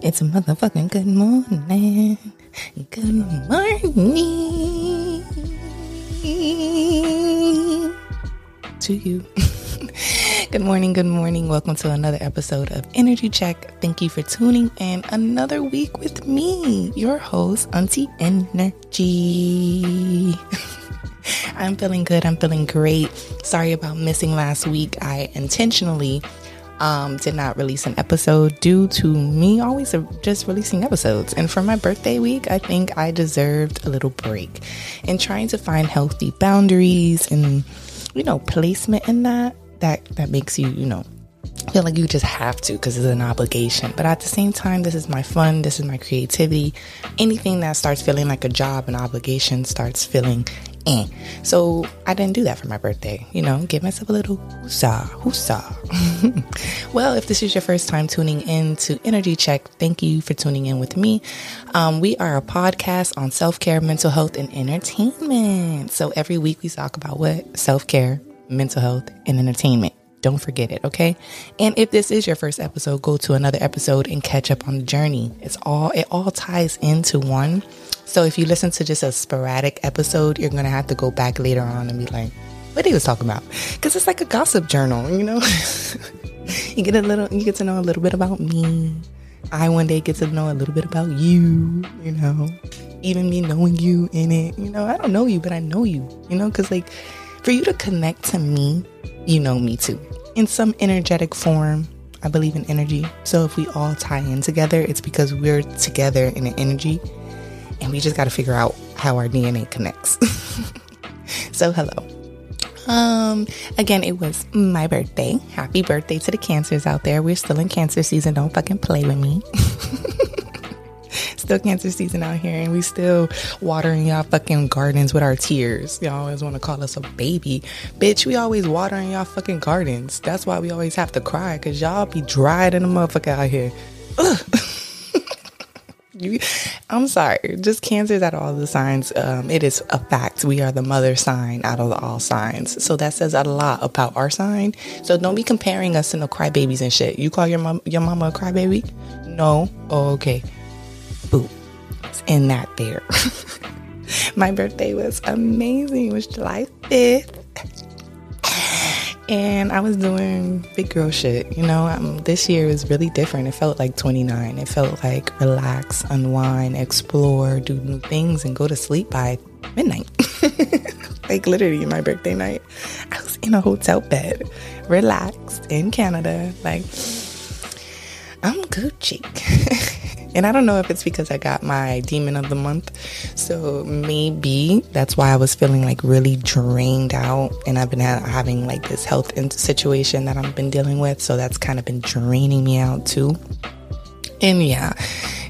It's a motherfucking good morning. Good morning to you. good morning, good morning. Welcome to another episode of InnerG Check. Thank you for tuning in another week with me, your host, Auntie InnerG. I'm feeling good. I'm feeling great. Sorry about missing last week. I intentionally um, did not release an episode due to me always just releasing episodes. And for my birthday week, I think I deserved a little break. And trying to find healthy boundaries and, you know, placement in that, that, that makes you, you know, feel like you just have to because it's an obligation. But at the same time, this is my fun, this is my creativity. Anything that starts feeling like a job, an obligation starts feeling eh. So I didn't do that for my birthday. You know, give myself a little whoosah, whoosah. well, if this is your first time tuning in to InnerG Check, thank you for tuning in with me. Um, we are a podcast on self care, mental health, and entertainment. So every week we talk about what self care, mental health, and entertainment. Don't forget it, okay? And if this is your first episode, go to another episode and catch up on the journey. It's all it all ties into one. So if you listen to just a sporadic episode, you're gonna have to go back later on and be like, what he was talking about? Because it's like a gossip journal, you know. you get a little, you get to know a little bit about me. I one day get to know a little bit about you, you know. Even me knowing you in it, you know. I don't know you, but I know you, you know. Because like, for you to connect to me, you know me too, in some energetic form. I believe in energy. So if we all tie in together, it's because we're together in an energy and we just got to figure out how our DNA connects. so, hello. Um, again, it was my birthday. Happy birthday to the cancers out there. We're still in cancer season. Don't fucking play with me. still cancer season out here, and we still watering y'all fucking gardens with our tears. Y'all always want to call us a baby. Bitch, we always watering y'all fucking gardens. That's why we always have to cry, because y'all be dried in the motherfucker out here. Ugh. I'm sorry. Just cancers out of all the signs. Um, it is a fact. We are the mother sign out of all signs. So that says a lot about our sign. So don't be comparing us to no crybabies and shit. You call your mom your mama a crybaby? No. Oh, okay. Boo. It's in that there. My birthday was amazing. It was July 5th and I was doing big girl shit. You know, um, this year was really different. It felt like 29. It felt like relax, unwind, explore, do new things, and go to sleep by midnight. like literally my birthday night, I was in a hotel bed, relaxed in Canada. Like I'm Gucci. And I don't know if it's because I got my demon of the month. So maybe that's why I was feeling like really drained out. And I've been ha- having like this health situation that I've been dealing with. So that's kind of been draining me out too. And yeah,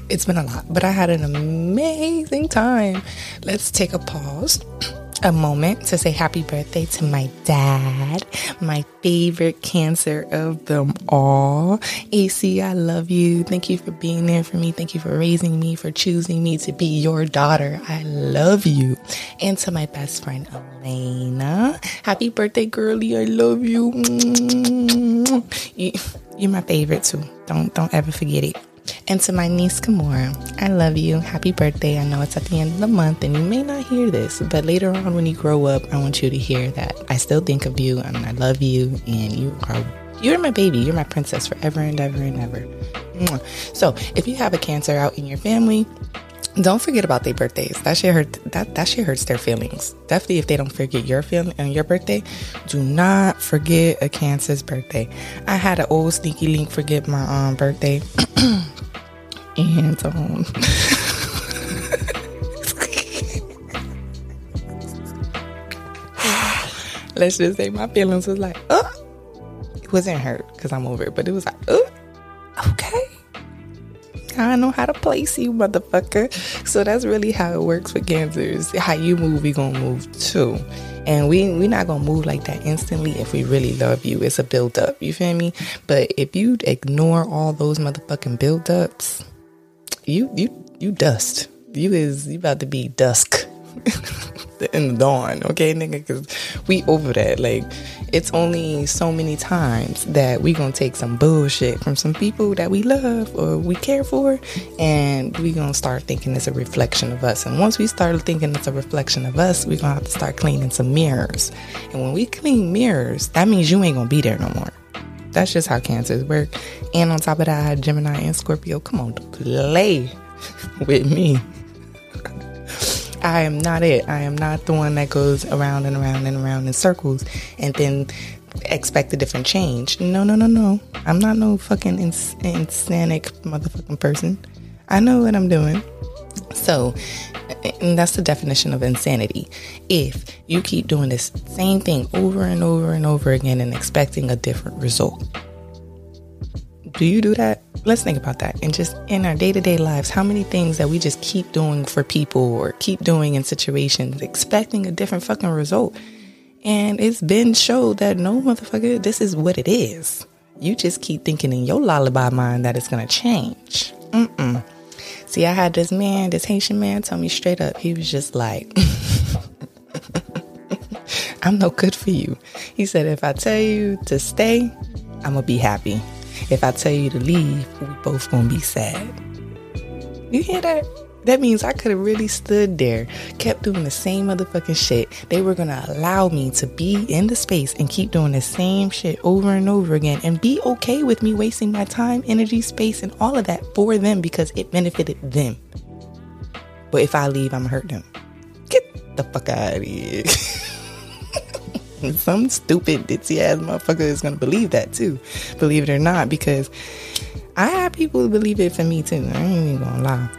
it's been a lot, but I had an amazing time. Let's take a pause a moment to say happy birthday to my dad, my favorite cancer of them all. AC, I love you. Thank you for being there for me. Thank you for raising me, for choosing me to be your daughter. I love you. And to my best friend, Elena, happy birthday, girlie. I love you. You're my favorite too. Don't don't ever forget it. And to my niece Kamora, I love you. Happy birthday. I know it's at the end of the month and you may not hear this, but later on when you grow up, I want you to hear that I still think of you and I love you and you are you're my baby. You're my princess forever and ever and ever. So, if you have a cancer out in your family, don't forget about their birthdays. That shit hurt. That that shit hurts their feelings. Definitely, if they don't forget your feeling and your birthday, do not forget a cancer's birthday. I had an old sneaky link forget my um birthday. and um, let's just say my feelings was like, oh, it wasn't hurt because I'm over it, but it was like, oh, okay. I know how to place you, motherfucker. So that's really how it works for cancers. How you move, we gonna move too. And we we not gonna move like that instantly if we really love you. It's a build up. You feel me? But if you ignore all those motherfucking build ups, you you you dust. You is you about to be dusk. in the dawn, okay, nigga? Because we over that. Like, it's only so many times that we gonna take some bullshit from some people that we love or we care for, and we gonna start thinking it's a reflection of us. And once we start thinking it's a reflection of us, we gonna have to start cleaning some mirrors. And when we clean mirrors, that means you ain't gonna be there no more. That's just how cancers work. And on top of that, I had Gemini and Scorpio. Come on, play with me. I am not it. I am not the one that goes around and around and around in circles and then expect a different change. No, no, no, no. I'm not no fucking ins- insanic motherfucking person. I know what I'm doing. So, and that's the definition of insanity. If you keep doing this same thing over and over and over again and expecting a different result, do you do that? Let's think about that. And just in our day to day lives, how many things that we just keep doing for people or keep doing in situations, expecting a different fucking result. And it's been showed that no motherfucker, this is what it is. You just keep thinking in your lullaby mind that it's gonna change. Mm-mm. See, I had this man, this Haitian man, tell me straight up. He was just like, I'm no good for you. He said, if I tell you to stay, I'm gonna be happy. If I tell you to leave, we both gonna be sad. You hear that? That means I could have really stood there, kept doing the same motherfucking shit. They were gonna allow me to be in the space and keep doing the same shit over and over again and be okay with me wasting my time, energy, space, and all of that for them because it benefited them. But if I leave, I'm gonna hurt them. Get the fuck out of here. some stupid ditzy ass motherfucker is gonna believe that too, believe it or not, because I have people who believe it for me too. I ain't even gonna lie.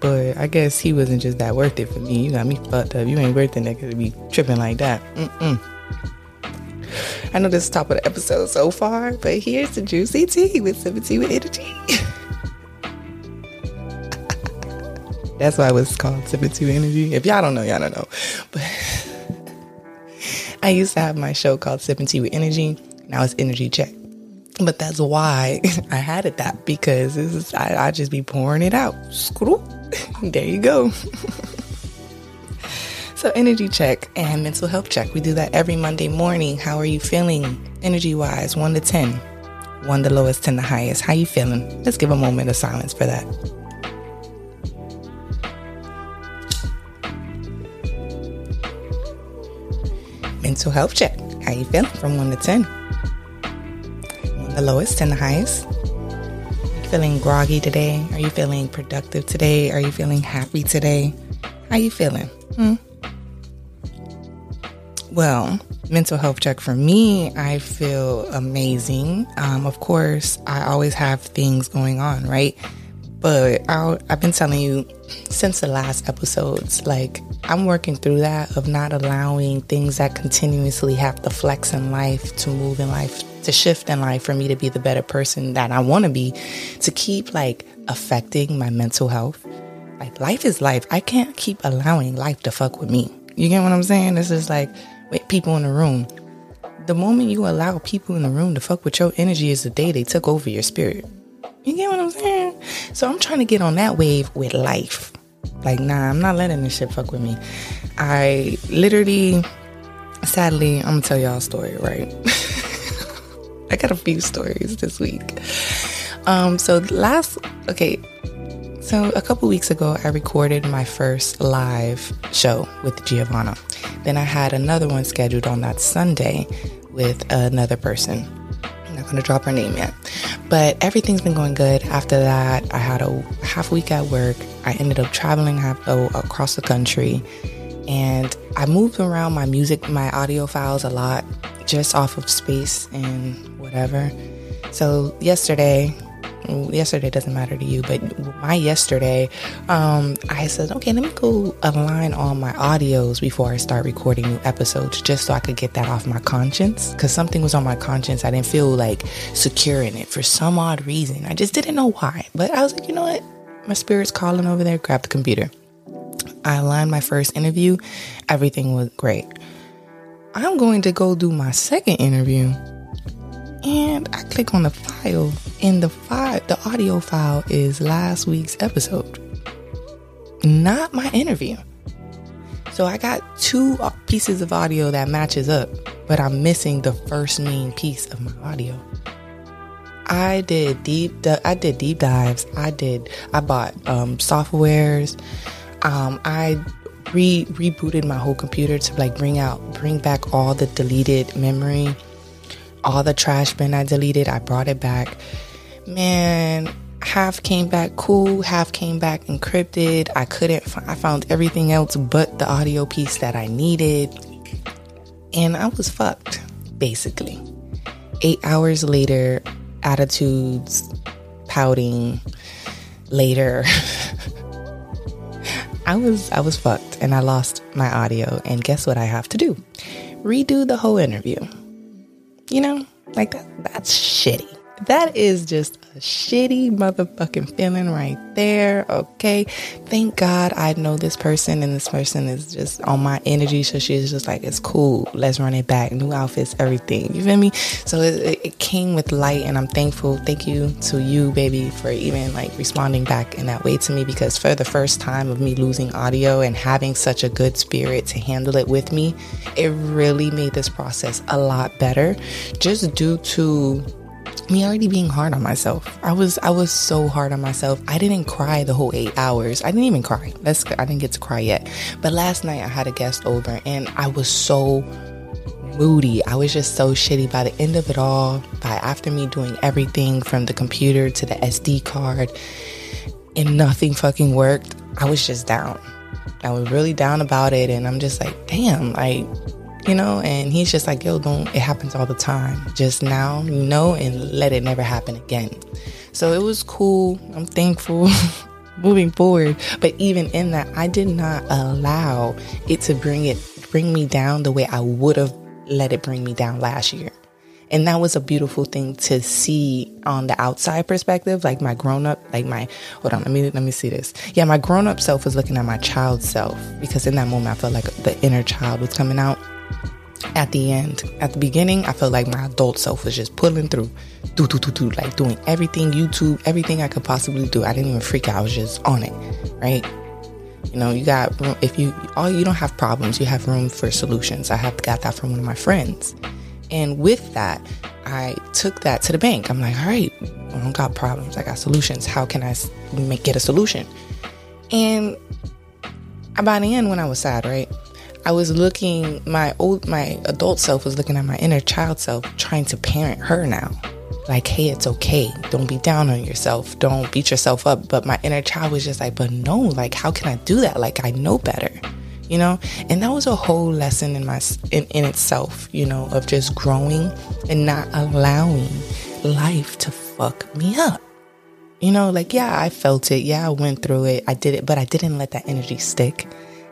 But I guess he wasn't just that worth it for me. You got me fucked up. You ain't worth it, nigga, to be tripping like that. Mm-mm. I know this is top of the episode so far, but here's the juicy tea with 17 with energy. That's why it was called 72 Energy. If y'all don't know, y'all don't know. But I used to have my show called Sipping Tea with InnerG. Now it's InnerG Check. But that's why I had it that because this is I, I just be pouring it out. Screw. there you go. so energy check and mental health check. We do that every Monday morning. How are you feeling energy wise? One to ten. One the lowest, ten the highest. How you feeling? Let's give a moment of silence for that. mental health check. How you feeling from 1 to 10? 1 the lowest, and the highest. Are you feeling groggy today? Are you feeling productive today? Are you feeling happy today? How are you feeling? Hmm? Well, mental health check for me, I feel amazing. Um, of course, I always have things going on, right? But i have been telling you since the last episodes, like I'm working through that of not allowing things that continuously have to flex in life, to move in life, to shift in life for me to be the better person that I want to be, to keep like affecting my mental health. Like life is life. I can't keep allowing life to fuck with me. You get what I'm saying? This is like with people in the room. The moment you allow people in the room to fuck with your energy is the day they took over your spirit. You get what I'm saying? So I'm trying to get on that wave with life. Like, nah, I'm not letting this shit fuck with me. I literally, sadly, I'm gonna tell y'all a story, right? I got a few stories this week. Um, so last, okay, so a couple weeks ago, I recorded my first live show with Giovanna. Then I had another one scheduled on that Sunday with another person I'm not going to drop her name yet. But everything's been going good. After that, I had a half week at work. I ended up traveling half oh, across the country. And I moved around my music, my audio files a lot, just off of space and whatever. So yesterday, yesterday doesn't matter to you, but my yesterday, um, I said, okay, let me go align all my audios before I start recording new episodes, just so I could get that off my conscience. Because something was on my conscience, I didn't feel like secure in it for some odd reason. I just didn't know why. But I was like, you know what? My spirit's calling over there. Grab the computer. I aligned my first interview. Everything was great. I'm going to go do my second interview and I click on the file, and the file, the audio file is last week's episode, not my interview. So I got two pieces of audio that matches up, but I'm missing the first main piece of my audio. I did deep I did deep dives. I did I bought um, softwares. Um, I re rebooted my whole computer to like bring out bring back all the deleted memory, all the trash bin I deleted. I brought it back. Man, half came back cool, half came back encrypted. I couldn't, I found everything else but the audio piece that I needed. And I was fucked, basically. Eight hours later, attitudes, pouting, later. I was I was fucked and I lost my audio and guess what I have to do? Redo the whole interview. You know, like that that's shitty. That is just a shitty motherfucking feeling right there. Okay. Thank God I know this person and this person is just on my energy. So she's just like, it's cool. Let's run it back. New outfits, everything. You feel me? So it, it came with light and I'm thankful. Thank you to you, baby, for even like responding back in that way to me because for the first time of me losing audio and having such a good spirit to handle it with me, it really made this process a lot better just due to me already being hard on myself. I was I was so hard on myself. I didn't cry the whole 8 hours. I didn't even cry. Let's I didn't get to cry yet. But last night I had a guest over and I was so moody. I was just so shitty by the end of it all. By after me doing everything from the computer to the SD card and nothing fucking worked, I was just down. I was really down about it and I'm just like, damn, like you know, and he's just like, yo, don't, it happens all the time. Just now, you know, and let it never happen again. So it was cool. I'm thankful moving forward. But even in that, I did not allow it to bring it, bring me down the way I would have let it bring me down last year. And that was a beautiful thing to see on the outside perspective, like my grown up, like my hold on, let me let me see this. Yeah, my grown up self was looking at my child self because in that moment I felt like the inner child was coming out at the end. At the beginning, I felt like my adult self was just pulling through, do do do do, like doing everything YouTube, everything I could possibly do. I didn't even freak out. I was just on it, right? You know, you got if you all you don't have problems, you have room for solutions. I have got that from one of my friends, and with that, I took that to the bank. I'm like, all right, I don't got problems. I got solutions. How can I make get a solution? And by the end, when I was sad, right? I was looking my old my adult self was looking at my inner child self trying to parent her now. Like, hey, it's okay. Don't be down on yourself. Don't beat yourself up. But my inner child was just like, but no, like how can I do that? Like I know better. You know? And that was a whole lesson in my in, in itself, you know, of just growing and not allowing life to fuck me up. You know, like yeah, I felt it. Yeah, I went through it. I did it, but I didn't let that energy stick.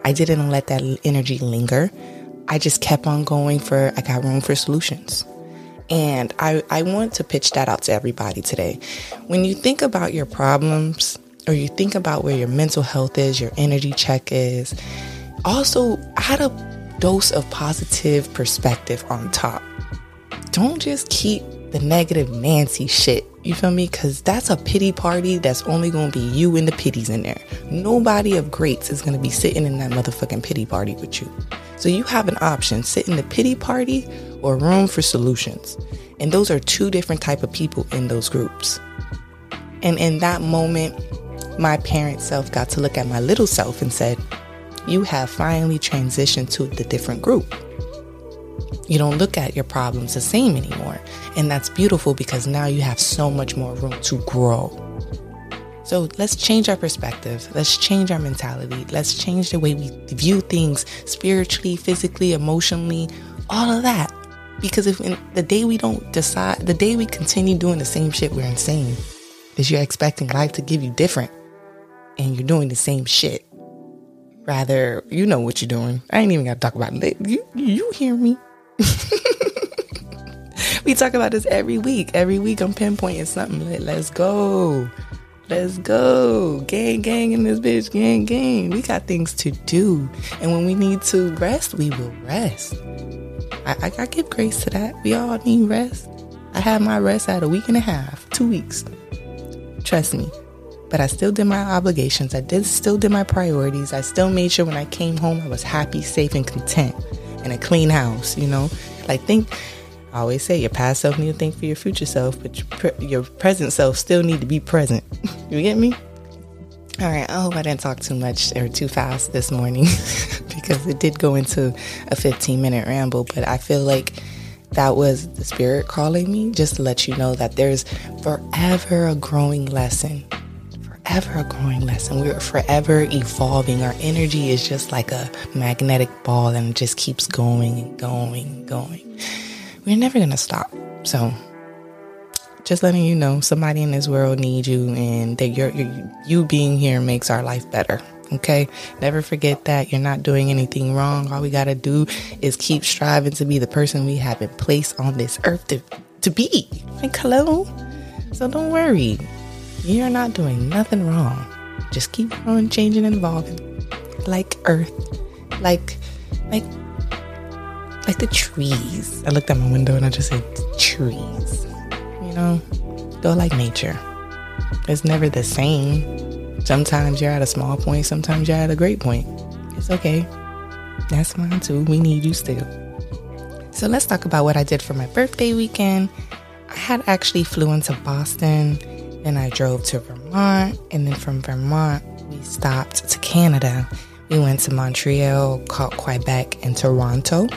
I didn't let that energy linger. I just kept on going for, I got room for solutions. And I, I want to pitch that out to everybody today. When you think about your problems or you think about where your mental health is, your energy check is, also add a dose of positive perspective on top. Don't just keep the negative Nancy shit you feel me? Because that's a pity party that's only going to be you and the pities in there. Nobody of greats is going to be sitting in that motherfucking pity party with you. So you have an option sit in the pity party or room for solutions. And those are two different type of people in those groups. And in that moment, my parent self got to look at my little self and said, You have finally transitioned to the different group. You don't look at your problems the same anymore. And that's beautiful because now you have so much more room to grow. So let's change our perspective. Let's change our mentality. Let's change the way we view things spiritually, physically, emotionally, all of that. Because if the day we don't decide, the day we continue doing the same shit, we're insane. Because you're expecting life to give you different and you're doing the same shit. Rather, you know what you're doing. I ain't even got to talk about it. You, you hear me. we talk about this every week. Every week I'm pinpointing something. Let's go. Let's go. Gang, gang in this bitch. Gang, gang. We got things to do. And when we need to rest, we will rest. I, I, I give grace to that. We all need rest. I had my rest at a week and a half, two weeks. Trust me. But I still did my obligations. I did still did my priorities. I still made sure when I came home I was happy, safe, and content, and a clean house. You know, like think. I always say your past self need to think for your future self, but your, pre- your present self still need to be present. you get me? All right. I hope I didn't talk too much or too fast this morning because it did go into a 15 minute ramble, but I feel like that was the spirit calling me just to let you know that there's forever a growing lesson forever a growing lesson. We're forever evolving. Our energy is just like a magnetic ball and it just keeps going and going and going. We're never going to stop. So, just letting you know somebody in this world needs you and that you're, you being here makes our life better. Okay. Never forget that you're not doing anything wrong. All we got to do is keep striving to be the person we have been placed on this earth to, to be. Like, hello. So don't worry. You're not doing nothing wrong. Just keep on changing and evolving. Like earth. Like, like, like the trees. I looked out my window and I just said trees. You know, go like nature. It's never the same. Sometimes you're at a small point, sometimes you're at a great point. It's okay. That's fine too. We need you still. So let's talk about what I did for my birthday weekend. I had actually flew into Boston then I drove to Vermont, and then from Vermont, we stopped to Canada. We went to Montreal, Quebec, and Toronto.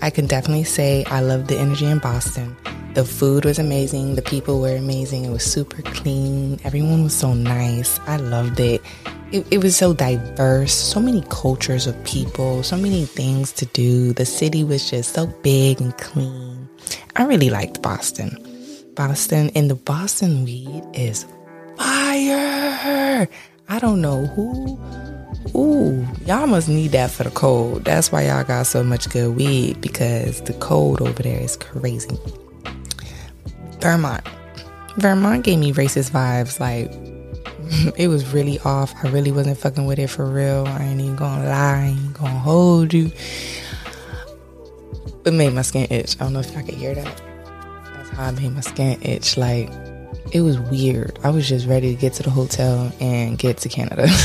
I can definitely say I love the energy in Boston. The food was amazing, the people were amazing, it was super clean, everyone was so nice. I loved it. It, it was so diverse, so many cultures of people, so many things to do. The city was just so big and clean. I really liked Boston. Boston, and the Boston weed is fire. I don't know who. Ooh, y'all must need that for the cold. That's why y'all got so much good weed because the cold over there is crazy. Vermont. Vermont gave me racist vibes. Like, it was really off. I really wasn't fucking with it for real. I ain't even gonna lie. I ain't gonna hold you. It made my skin itch. I don't know if y'all can hear that. I made my skin itch. Like, it was weird. I was just ready to get to the hotel and get to Canada.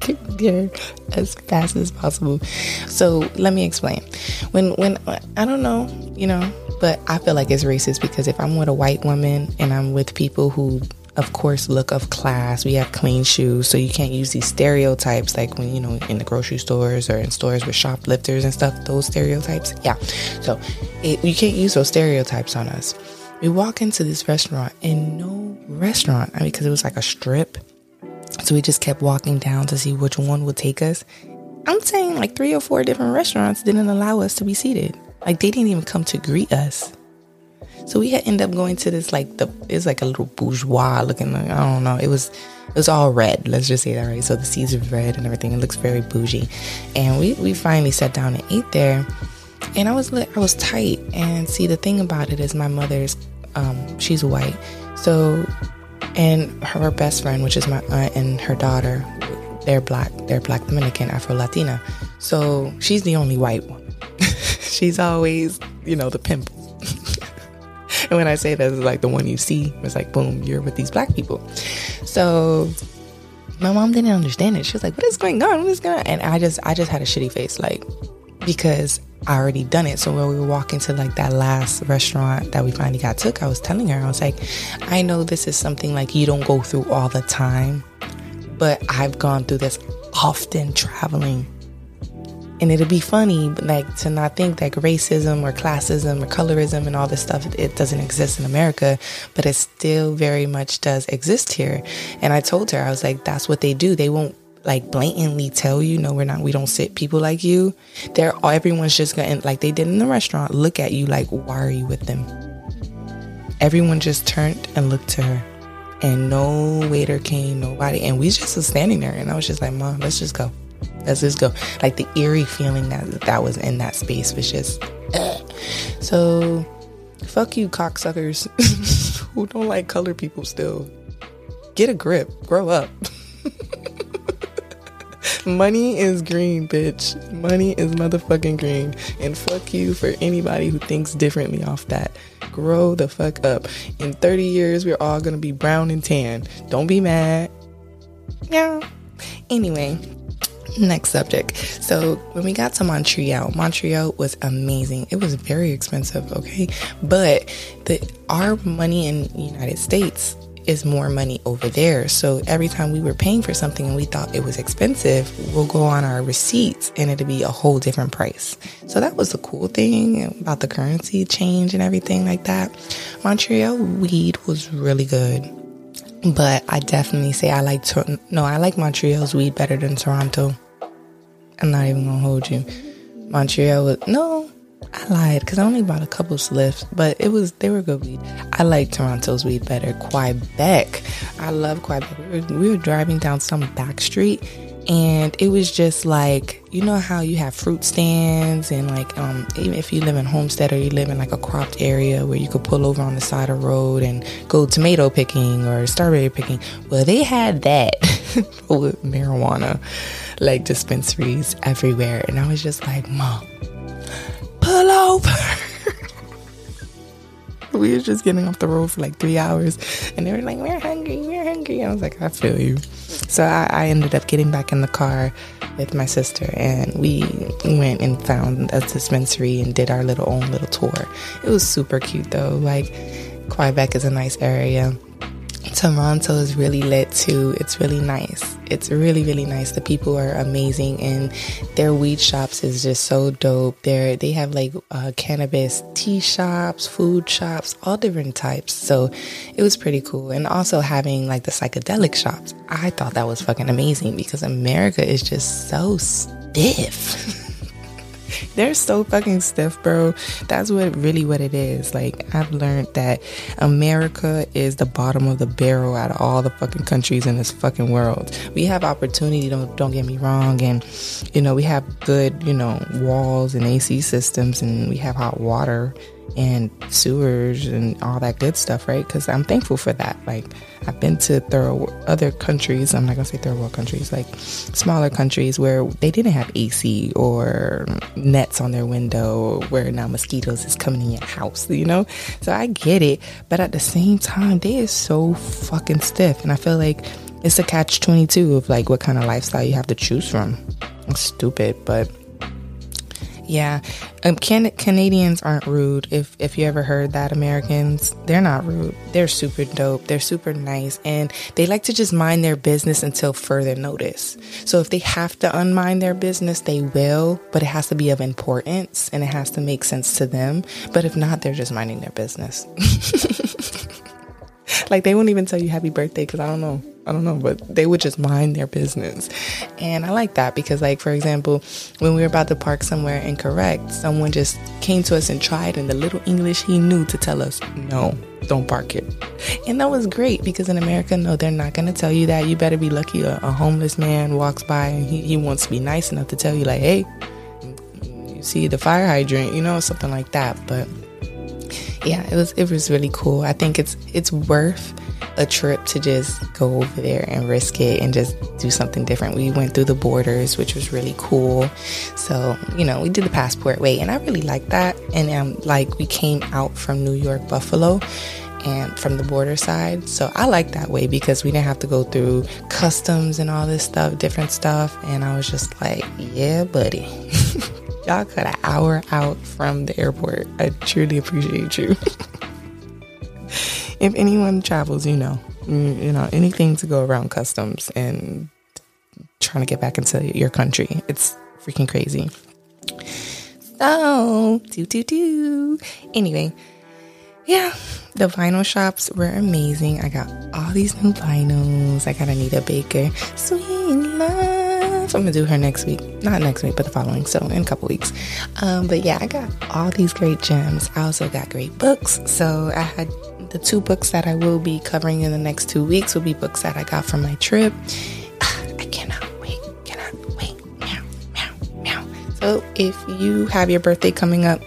get there as fast as possible. So let me explain. When when I don't know, you know, but I feel like it's racist because if I'm with a white woman and I'm with people who of course, look of class. We have clean shoes, so you can't use these stereotypes like when you know in the grocery stores or in stores with shoplifters and stuff. Those stereotypes, yeah. So it, you can't use those stereotypes on us. We walk into this restaurant and no restaurant, I mean, because it was like a strip. So we just kept walking down to see which one would take us. I'm saying like three or four different restaurants didn't allow us to be seated. Like they didn't even come to greet us. So we had ended up going to this like the it's like a little bourgeois looking like I don't know. It was it was all red. Let's just say that right. So the seats are red and everything. It looks very bougie. And we we finally sat down and ate there. And I was I was tight. And see the thing about it is my mother's um she's white. So and her best friend, which is my aunt and her daughter, they're black. They're black Dominican, Afro Latina. So she's the only white one. she's always, you know, the pimple and when I say that, it's like the one you see. It's like, boom, you're with these black people. So my mom didn't understand it. She was like, "What is going on? What is going on?" And I just, I just had a shitty face, like because I already done it. So when we were walking to like that last restaurant that we finally got took, I was telling her, I was like, I know this is something like you don't go through all the time, but I've gone through this often traveling and it'd be funny like to not think that racism or classism or colorism and all this stuff it doesn't exist in america but it still very much does exist here. And i told her i was like that's what they do. They won't like blatantly tell you no we're not we don't sit people like you. They're all everyone's just gonna like they did in the restaurant look at you like why are you with them? Everyone just turned and looked to her and no waiter came nobody and we just was standing there and i was just like mom let's just go Let's just go. Like the eerie feeling that that was in that space was just. Uh. So, fuck you, cocksuckers who don't like color people. Still, get a grip. Grow up. Money is green, bitch. Money is motherfucking green. And fuck you for anybody who thinks differently off that. Grow the fuck up. In 30 years, we're all gonna be brown and tan. Don't be mad. Yeah. Anyway, next subject. So when we got to Montreal, Montreal was amazing. It was very expensive, okay? But the our money in the United States is more money over there. So every time we were paying for something and we thought it was expensive, we'll go on our receipts and it'll be a whole different price. So that was the cool thing about the currency change and everything like that. Montreal weed was really good. But I definitely say I like to, no, I like Montreal's weed better than Toronto. I'm not even gonna hold you. Montreal was no, I lied because I only bought a couple slips, but it was they were good weed. I like Toronto's weed better. Quebec, I love Quebec. We were, we were driving down some back street, and it was just like you know how you have fruit stands and like um, even if you live in Homestead or you live in like a cropped area where you could pull over on the side of the road and go tomato picking or strawberry picking. Well, they had that with marijuana like dispensaries everywhere, and I was just like, Mom, pull over. we were just getting off the road for like three hours, and they were like, "We're hungry, we're hungry." And I was like, "I feel you." So I, I, ended up getting back in the car with my sister, and we went and found a dispensary and did our little own little tour. It was super cute though. Like Quebec is a nice area. Toronto is really lit too. It's really nice. It's really, really nice. The people are amazing and their weed shops is just so dope. They're, they have like uh, cannabis tea shops, food shops, all different types. So it was pretty cool. And also having like the psychedelic shops. I thought that was fucking amazing because America is just so stiff. they're so fucking stiff, bro. That's what really what it is. Like I've learned that America is the bottom of the barrel out of all the fucking countries in this fucking world. We have opportunity, don't don't get me wrong, and you know, we have good, you know, walls and AC systems and we have hot water and sewers and all that good stuff, right? Because I'm thankful for that. Like, I've been to third other countries. I'm not gonna say third world countries, like smaller countries where they didn't have AC or nets on their window, where now mosquitoes is coming in your house. You know, so I get it, but at the same time, they is so fucking stiff, and I feel like it's a catch twenty two of like what kind of lifestyle you have to choose from. It's stupid, but yeah, um, can- Canadians aren't rude. If if you ever heard that, Americans, they're not rude. They're super dope. They're super nice, and they like to just mind their business until further notice. So if they have to unmind their business, they will, but it has to be of importance and it has to make sense to them. But if not, they're just minding their business. like they won't even tell you happy birthday because I don't know. I don't know, but they would just mind their business. And I like that because, like, for example, when we were about to park somewhere incorrect, someone just came to us and tried in the little English he knew to tell us, no, don't park it. And that was great because in America, no, they're not going to tell you that. You better be lucky a, a homeless man walks by and he, he wants to be nice enough to tell you, like, hey, you see the fire hydrant, you know, something like that. But yeah, it was it was really cool. I think it's it's worth a trip to just go over there and risk it and just do something different. We went through the borders, which was really cool. So, you know, we did the passport way and I really liked that. And um, like we came out from New York, Buffalo and from the border side. So I like that way because we didn't have to go through customs and all this stuff, different stuff. And I was just like, yeah, buddy. Y'all cut an hour out from the airport. I truly appreciate you. if anyone travels, you know, you know, anything to go around customs and trying to get back into your country. It's freaking crazy. So, do do do. Anyway, yeah, the vinyl shops were amazing. I got all these new vinyls. I got Anita Baker, Sweet Love. I'm gonna do her next week. Not next week, but the following. So in a couple weeks. Um, but yeah, I got all these great gems. I also got great books. So I had the two books that I will be covering in the next two weeks will be books that I got from my trip. I cannot wait. Cannot wait. Meow, meow, meow. So if you have your birthday coming up,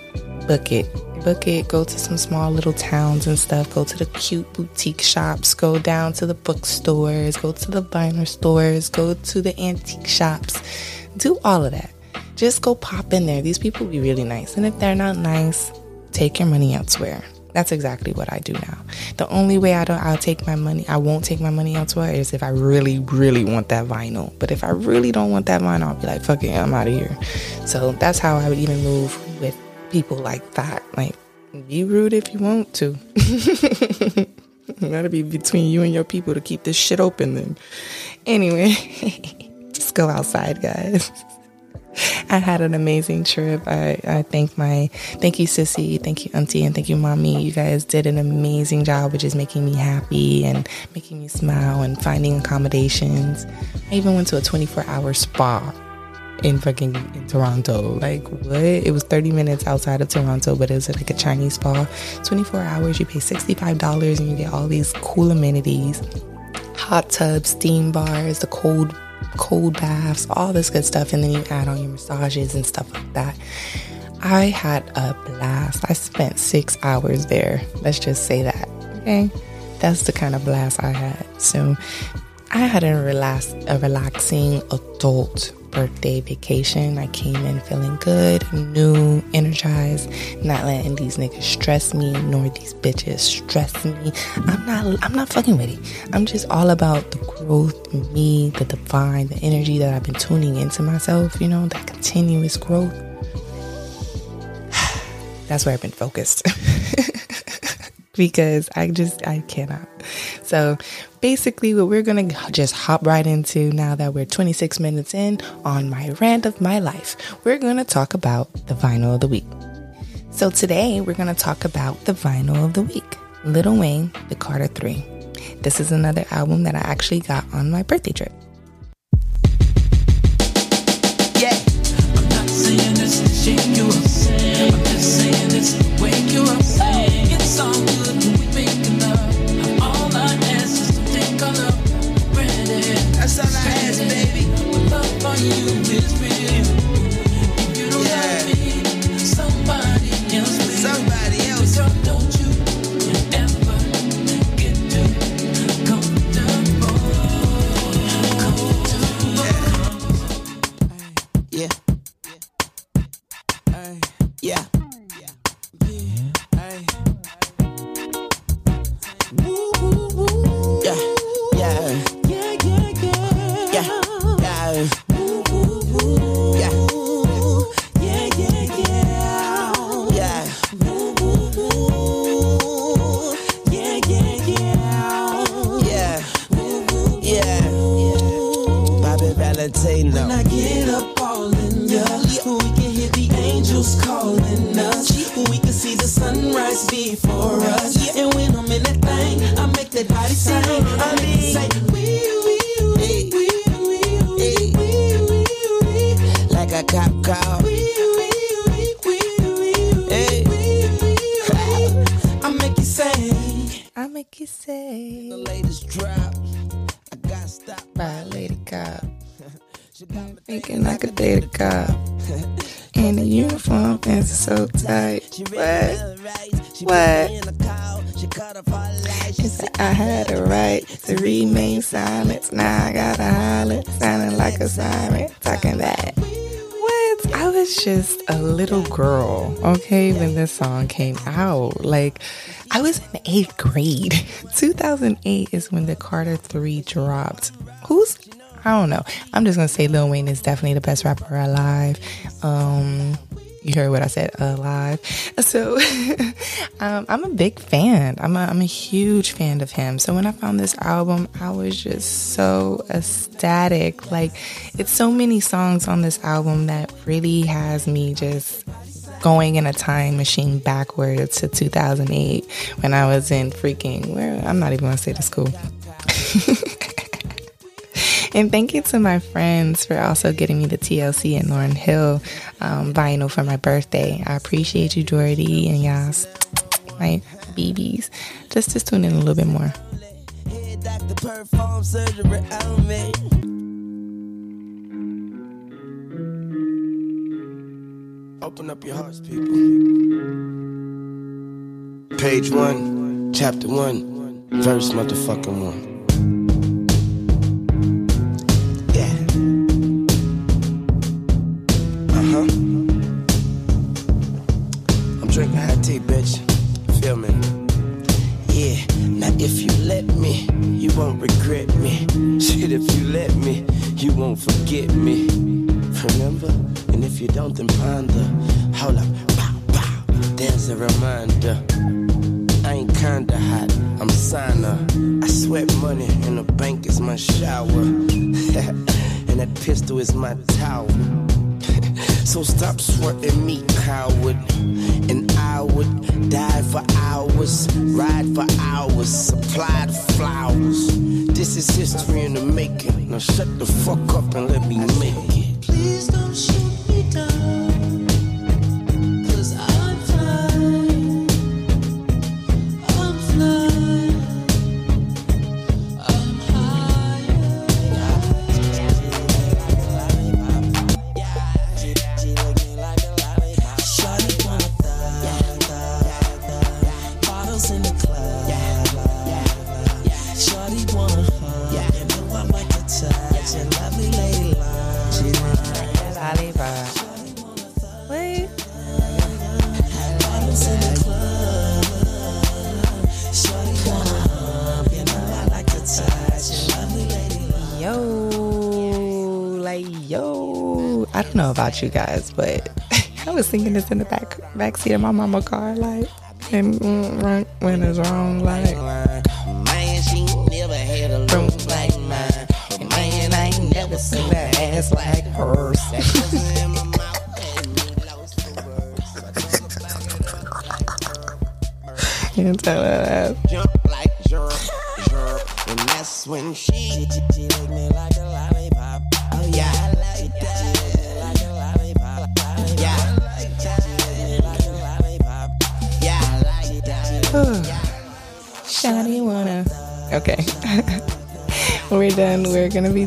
book it. Book it, go to some small little towns and stuff, go to the cute boutique shops, go down to the bookstores, go to the vinyl stores, go to the antique shops, do all of that. Just go pop in there. These people be really nice. And if they're not nice, take your money elsewhere. That's exactly what I do now. The only way I don't I'll take my money I won't take my money elsewhere is if I really, really want that vinyl. But if I really don't want that vinyl, I'll be like, fuck it, I'm out of here. So that's how I would even move people like that. Like, be rude if you want to. That'll be between you and your people to keep this shit open then. Anyway, just go outside, guys. I had an amazing trip. I, I thank my thank you sissy, thank you auntie, and thank you mommy. You guys did an amazing job of just making me happy and making me smile and finding accommodations. I even went to a 24 hour spa in fucking in Toronto. Like what? It was 30 minutes outside of Toronto, but it was like a Chinese spa. 24 hours, you pay $65 and you get all these cool amenities. Hot tubs, steam bars, the cold cold baths, all this good stuff, and then you add on your massages and stuff like that. I had a blast. I spent six hours there. Let's just say that. Okay. That's the kind of blast I had. So I had a relax a relaxing adult birthday vacation. I came in feeling good, new, energized, not letting these niggas stress me, nor these bitches stress me. I'm not I'm not fucking with it. I'm just all about the growth me, the divine, the energy that I've been tuning into myself, you know, that continuous growth. That's where I've been focused. because I just I cannot. So basically what we're going to just hop right into now that we're 26 minutes in on my rant of my life. We're going to talk about the vinyl of the week. So today we're going to talk about the vinyl of the week. Lil Wayne, The Carter 3. This is another album that I actually got on my birthday trip. Okay, when this song came out. Like, I was in eighth grade. 2008 is when the Carter 3 dropped. Who's I don't know. I'm just gonna say Lil Wayne is definitely the best rapper alive. Um, you heard what I said, alive. So, um, I'm a big fan. I'm a, I'm a huge fan of him. So when I found this album, I was just so ecstatic. Like, it's so many songs on this album that really has me just going in a time machine backwards to 2008 when I was in freaking where I'm not even gonna say the school. And thank you to my friends for also getting me the TLC and Lauryn Hill um, vinyl for my birthday. I appreciate you, Jordy, and y'all, my BBs. Just to tune in a little bit more. Open up your hearts, people. page one, chapter one, verse motherfucking one. Yeah. Uh huh. I'm drinking hot tea, bitch. Feel me? Yeah. Now if you let me, you won't regret me. Shit, if you let me, you won't forget me. Remember? And if you don't, then ponder. Hold up. Pow, pow. There's a reminder. I ain't kinda hot, I'm signer. I sweat money and the bank is my shower. and that pistol is my towel. so stop sweating me, coward. And I would die for hours, ride for hours, supplied flowers. This is history in the making. Now shut the fuck up and let me make it. Please don't shoot about you guys, but I was singing this in the back back seat of my mama car, like and mm, right when it's wrong, like Man, she never had a look like mine. And man, I ain't never seen that ass like hers. in my mouth and me lost for words. You can tell that.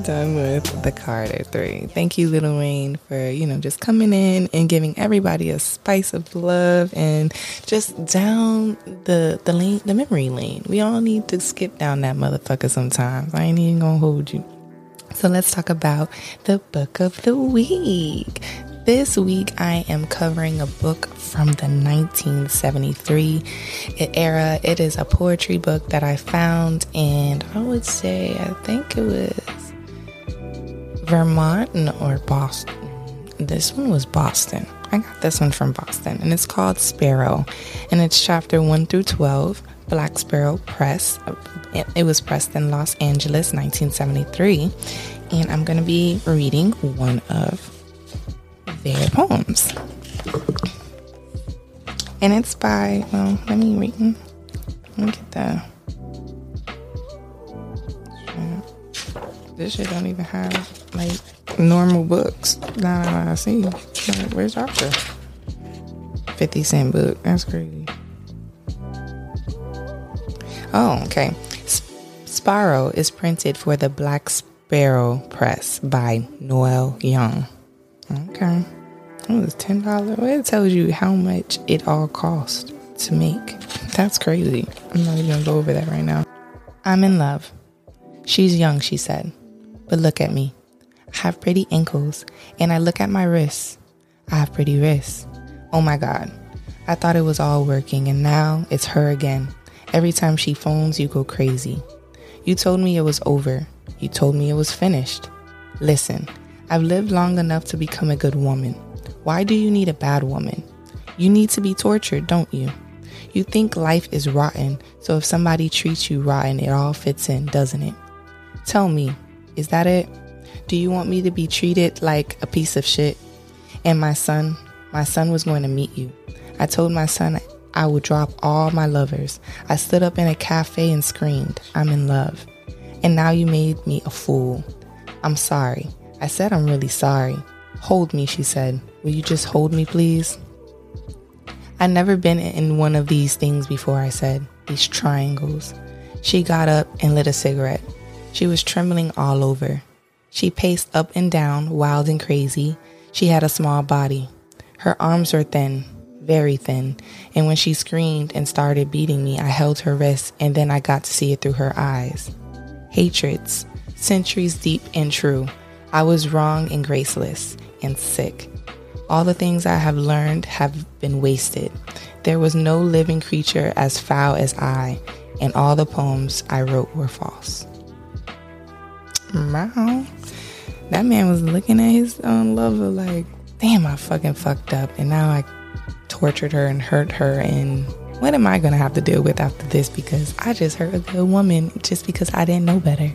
Done with the Carter Three. Thank you, Lil Wayne, for you know just coming in and giving everybody a spice of love and just down the the lane, the memory lane. We all need to skip down that motherfucker sometimes. I ain't even gonna hold you. So let's talk about the book of the week. This week, I am covering a book from the 1973 era. It is a poetry book that I found, and I would say, I think it was Vermont or Boston. This one was Boston. I got this one from Boston, and it's called Sparrow, and it's chapter 1 through 12. Black Sparrow Press. It was pressed in Los Angeles, 1973, and I'm going to be reading one of their poems. And it's by, well, let me read. Let me get the. This shit don't even have like normal books that I see. Like, where's Archer? 50 cent book. That's crazy. Oh, okay. Sparrow is printed for the Black Sparrow Press by Noel Young. Okay. It was ten dollars. Well, it tells you how much it all cost to make. That's crazy. I'm not even gonna go over that right now. I'm in love. She's young, she said. But look at me. Have pretty ankles, and I look at my wrists. I have pretty wrists. Oh my god. I thought it was all working, and now it's her again. Every time she phones, you go crazy. You told me it was over. You told me it was finished. Listen, I've lived long enough to become a good woman. Why do you need a bad woman? You need to be tortured, don't you? You think life is rotten, so if somebody treats you rotten, it all fits in, doesn't it? Tell me, is that it? Do you want me to be treated like a piece of shit? And my son, my son was going to meet you. I told my son I would drop all my lovers. I stood up in a cafe and screamed, I'm in love. And now you made me a fool. I'm sorry. I said I'm really sorry. Hold me, she said. Will you just hold me, please? I'd never been in one of these things before, I said. These triangles. She got up and lit a cigarette. She was trembling all over. She paced up and down, wild and crazy. She had a small body. Her arms were thin, very thin. And when she screamed and started beating me, I held her wrist and then I got to see it through her eyes. Hatreds, centuries deep and true. I was wrong and graceless and sick. All the things I have learned have been wasted. There was no living creature as foul as I, and all the poems I wrote were false. Wow. That man was looking at his own lover like, damn, I fucking fucked up. And now I tortured her and hurt her. And what am I going to have to deal with after this? Because I just hurt a good woman just because I didn't know better.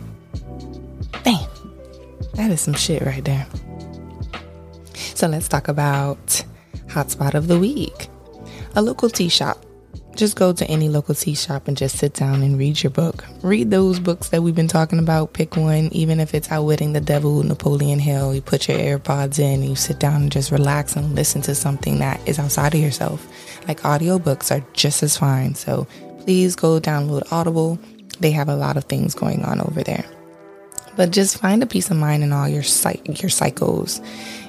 Damn. That is some shit right there. So let's talk about Hotspot of the Week. A local tea shop just go to any local tea shop and just sit down and read your book. Read those books that we've been talking about. Pick one, even if it's Outwitting the Devil, Napoleon Hill. You put your AirPods in you sit down and just relax and listen to something that is outside of yourself. Like audiobooks are just as fine. So please go download Audible. They have a lot of things going on over there. But just find a peace of mind in all your your cycles.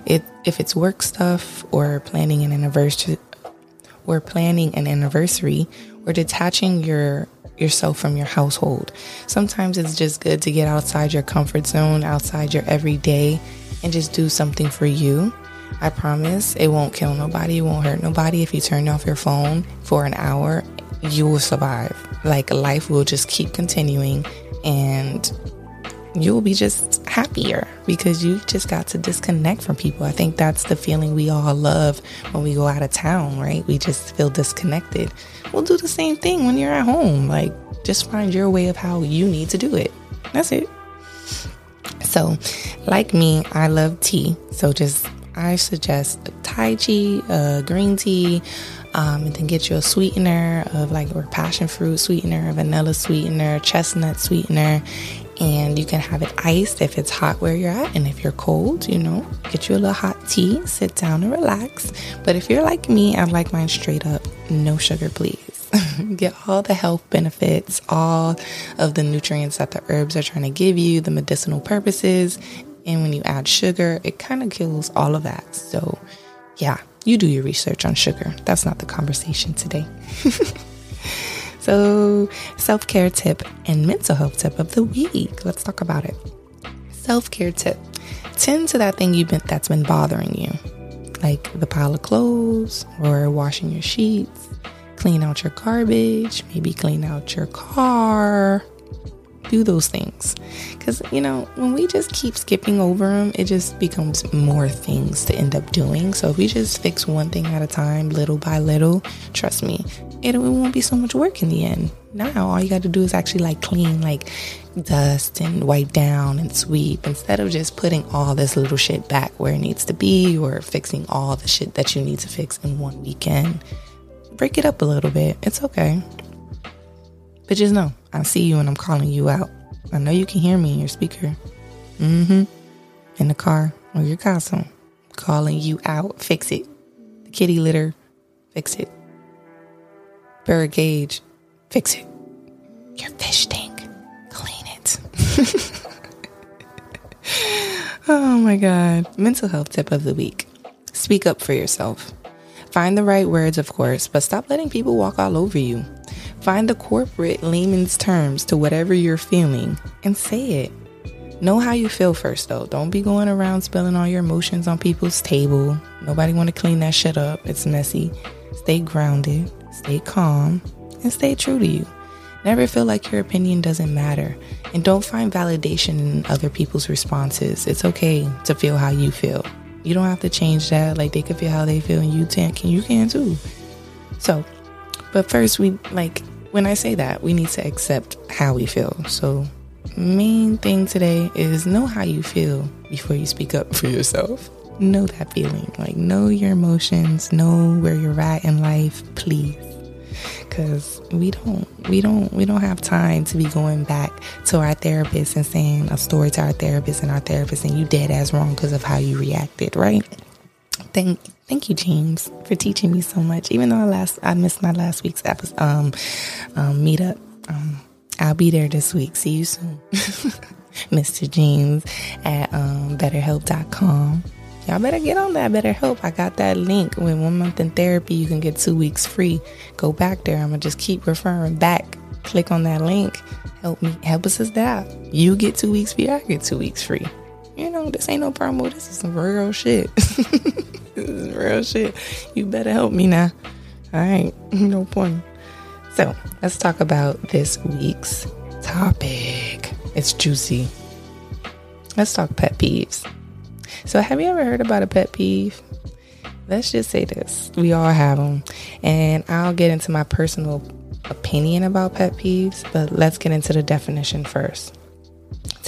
If it's work stuff or planning an anniversary or planning an anniversary or detaching your yourself from your household. Sometimes it's just good to get outside your comfort zone, outside your everyday and just do something for you. I promise it won't kill nobody, it won't hurt nobody if you turn off your phone for an hour. You will survive. Like life will just keep continuing and you'll be just happier because you just got to disconnect from people. I think that's the feeling we all love when we go out of town, right? We just feel disconnected. We'll do the same thing when you're at home. Like, just find your way of how you need to do it. That's it. So, like me, I love tea. So, just I suggest Tai Chi, uh, green tea, um, and then get you a sweetener of like or passion fruit sweetener, vanilla sweetener, chestnut sweetener, and you can have it iced if it's hot where you're at. And if you're cold you know get you a little hot tea sit down and relax. But if you're like me i like mine straight up no sugar please. Get all the health benefits all of the nutrients that the herbs are trying to give you the medicinal purposes. And when you add sugar it kind of kills all of that. So yeah you do your research on sugar. That's not the conversation today So, self care tip and mental health tip of the week. Let's talk about it. Self care tip tend to that thing you've been that's been bothering you, like the pile of clothes or washing your sheets, clean out your garbage, maybe clean out your car. Do those things. Because, you know, when we just keep skipping over them, it just becomes more things to end up doing. So if we just fix one thing at a time, little by little, trust me, it, won't be so much work in the end. Now, all you got to do is actually like clean, like dust and wipe down and sweep instead of just putting all this little shit back where it needs to be or fixing all the shit that you need to fix in one weekend. Break it up a little bit. It's okay. But just know, I see you and I'm calling you out. I know you can hear me in your speaker. Mm hmm. In the car or your console. Calling you out. Fix it. The kitty litter. Fix it. Bird gauge, fix it. Your fish tank, clean it. oh my God. Mental health tip of the week speak up for yourself. Find the right words, of course, but stop letting people walk all over you. Find the corporate layman's terms to whatever you're feeling and say it. Know how you feel first though. Don't be going around spilling all your emotions on people's table. Nobody want to clean that shit up. It's messy. Stay grounded stay calm, and stay true to you. Never feel like your opinion doesn't matter. And don't find validation in other people's responses. It's okay to feel how you feel. You don't have to change that. Like they can feel how they feel and you can you can too. So, but first we like when I say that, we need to accept how we feel. So, main thing today is know how you feel before you speak up for yourself know that feeling. Like, know your emotions, know where you're at in life, please. Because we don't, we don't, we don't have time to be going back to our therapist and saying a story to our therapist and our therapist, and you dead as wrong because of how you reacted, right? Thank, thank you, James, for teaching me so much. Even though I last, I missed my last week's episode, um, um, meetup. Um, I'll be there this week. See you soon, Mr. James at um, BetterHelp.com y'all better get on that. BetterHelp. I got that link. With one month in therapy, you can get two weeks free. Go back there. I'm gonna just keep referring back. Click on that link. Help me. Help us as that. You get two weeks free. I get two weeks free. You know, this ain't no promo. This is some real shit. this is real shit. You better help me now. All right. No point. So let's talk about this week's topic. It's juicy. Let's talk pet peeves. So, have you ever heard about a pet peeve? Let's just say this we all have them. And I'll get into my personal opinion about pet peeves, but let's get into the definition first.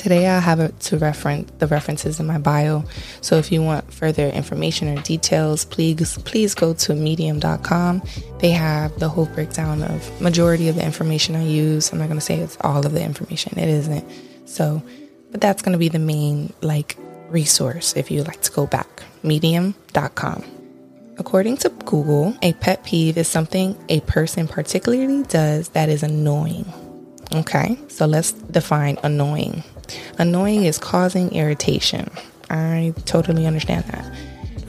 Today I have to reference the references in my bio. So if you want further information or details, please please go to medium.com. They have the whole breakdown of majority of the information I use. I'm not going to say it's all of the information. It isn't. So, but that's going to be the main like resource if you'd like to go back. medium.com. According to Google, a pet peeve is something a person particularly does that is annoying. Okay, so let's define annoying. Annoying is causing irritation. I totally understand that.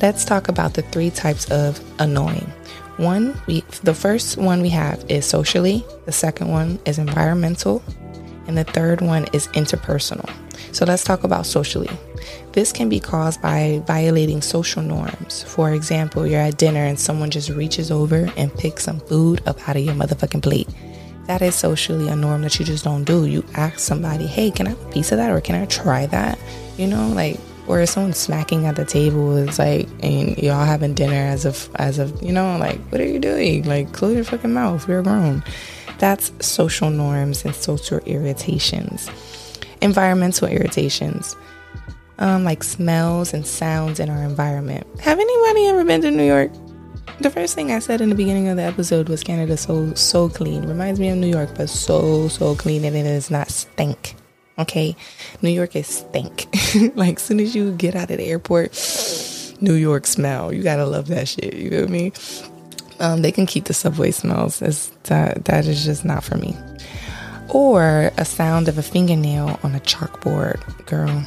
Let's talk about the three types of annoying. One, we the first one we have is socially, the second one is environmental, and the third one is interpersonal. So let's talk about socially. This can be caused by violating social norms. For example, you're at dinner and someone just reaches over and picks some food up out of your motherfucking plate that is socially a norm that you just don't do. You ask somebody, hey, can I have a piece of that or can I try that? You know, like or if someone's smacking at the table is like and y'all having dinner as of as of you know, like what are you doing? Like close your fucking mouth, we're grown. That's social norms and social irritations. Environmental irritations. Um, like smells and sounds in our environment. Have anybody ever been to New York? The first thing I said in the beginning of the episode was Canada so so clean. Reminds me of New York, but so so clean and it is not stink. Okay, New York is stink. like as soon as you get out of the airport, New York smell. You gotta love that shit. You feel me? Um, they can keep the subway smells. It's, that that is just not for me. Or a sound of a fingernail on a chalkboard, girl,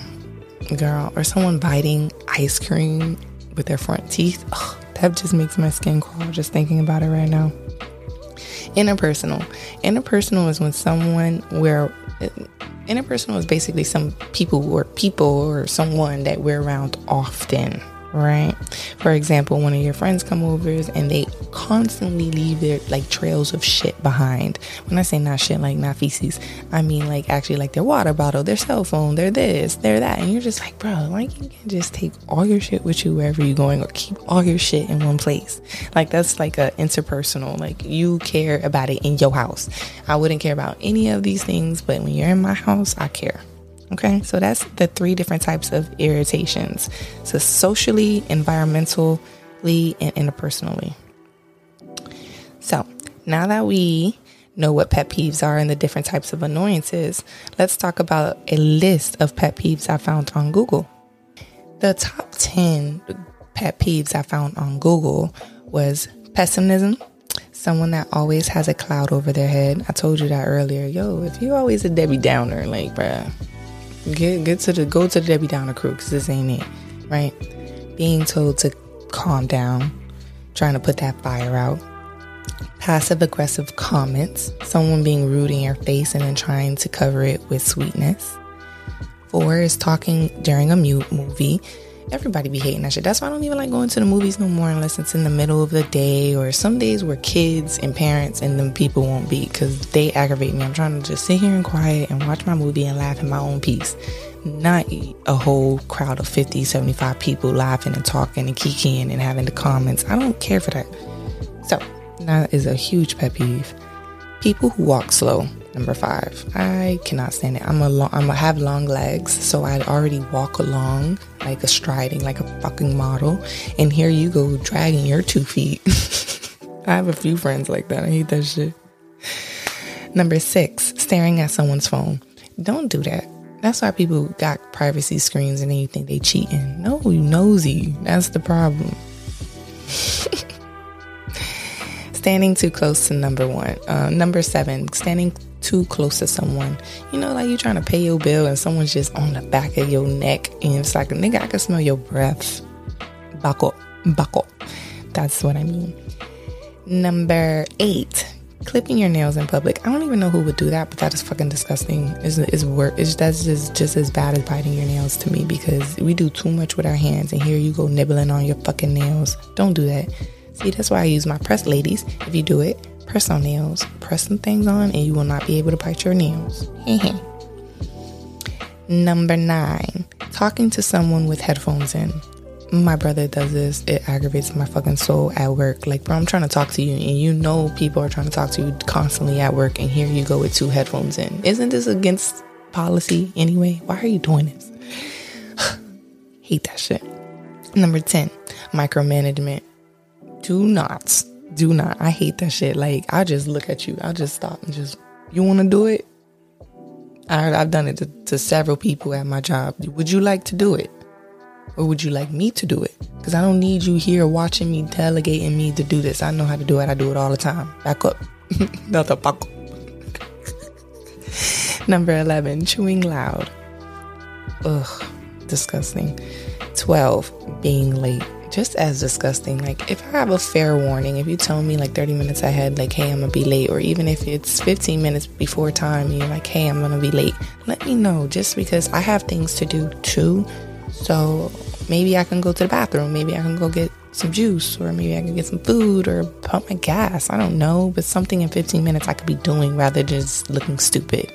girl, or someone biting ice cream with their front teeth. Ugh that just makes my skin crawl just thinking about it right now. Interpersonal. Interpersonal is when someone where interpersonal is basically some people or people or someone that we're around often right? For example, one of your friends come over and they constantly leave their like trails of shit behind. When I say not shit, like not feces, I mean like actually like their water bottle, their cell phone, their this, their that, and you're just like, bro, why you can't just take all your shit with you wherever you're going, or keep all your shit in one place? Like that's like a interpersonal. Like you care about it in your house. I wouldn't care about any of these things, but when you're in my house, I care. Okay, so that's the three different types of irritations. So socially, environmentally, and interpersonally. So now that we know what pet peeves are and the different types of annoyances, let's talk about a list of pet peeves I found on Google. The top 10 pet peeves I found on Google was pessimism, someone that always has a cloud over their head. I told you that earlier. Yo, if you always a Debbie Downer, like, bruh, Get get to the go to the Debbie Downer crew because this ain't it, right? Being told to calm down, trying to put that fire out. Passive aggressive comments, someone being rude in your face and then trying to cover it with sweetness. Four is talking during a mute movie everybody be hating that shit. That's why I don't even like going to the movies no more unless it's in the middle of the day or some days where kids and parents and them people won't be because they aggravate me. I'm trying to just sit here and quiet and watch my movie and laugh in my own peace. Not a whole crowd of 50, 75 people laughing and talking and kikiing and having the comments. I don't care for that. So, that is a huge pet peeve. People who walk slow. Number five, I cannot stand it. I'm a long, I'm a have long legs, so I already walk along like a striding, like a fucking model. And here you go dragging your two feet. I have a few friends like that. I hate that shit. Number six, staring at someone's phone. Don't do that. That's why people got privacy screens and then you think they cheating. No, you nosy. That's the problem. standing too close to number one. Uh, number seven, standing too close to someone. You know, like you trying to pay your bill and someone's just on the back of your neck and it's like, nigga, I can smell your breath. Back up. That's what I mean. Number eight, clipping your nails in public. I don't even know who would do that, but that is fucking disgusting. Is is work? Is that's just just as bad as biting your nails to me because we do too much with our hands, and here you go nibbling on your fucking nails. Don't do that. See, that's why I use my press, ladies. If you do it, press on nails, press some things on, and you will not be able to bite your nails. Number nine, talking to someone with headphones in my brother does this. It aggravates my fucking soul at work. Like, bro, I'm trying to talk to you, and you know people are trying to talk to you constantly at work, and here you go with two headphones in. Isn't this against policy anyway? Why are you doing this? Hate that shit. Number 10, micromanagement. Do not, do not. I hate that shit. Like, I just look at you, I'll just stop and just, you want to do it? I, have done it to, to several people at my job. Would you like to do it? Or would you like me to do it? Because I don't need you here watching me, delegating me to do this. I know how to do it. I do it all the time. Back up. Not the back. Number 11, chewing loud. Ugh, disgusting. 12, being late. Just as disgusting. Like, if I have a fair warning, if you tell me like 30 minutes ahead, like, hey, I'm gonna be late, or even if it's 15 minutes before time you're like, hey, I'm gonna be late, let me know just because I have things to do too. So maybe I can go to the bathroom. Maybe I can go get some juice, or maybe I can get some food or pump my gas. I don't know, but something in 15 minutes I could be doing rather than just looking stupid.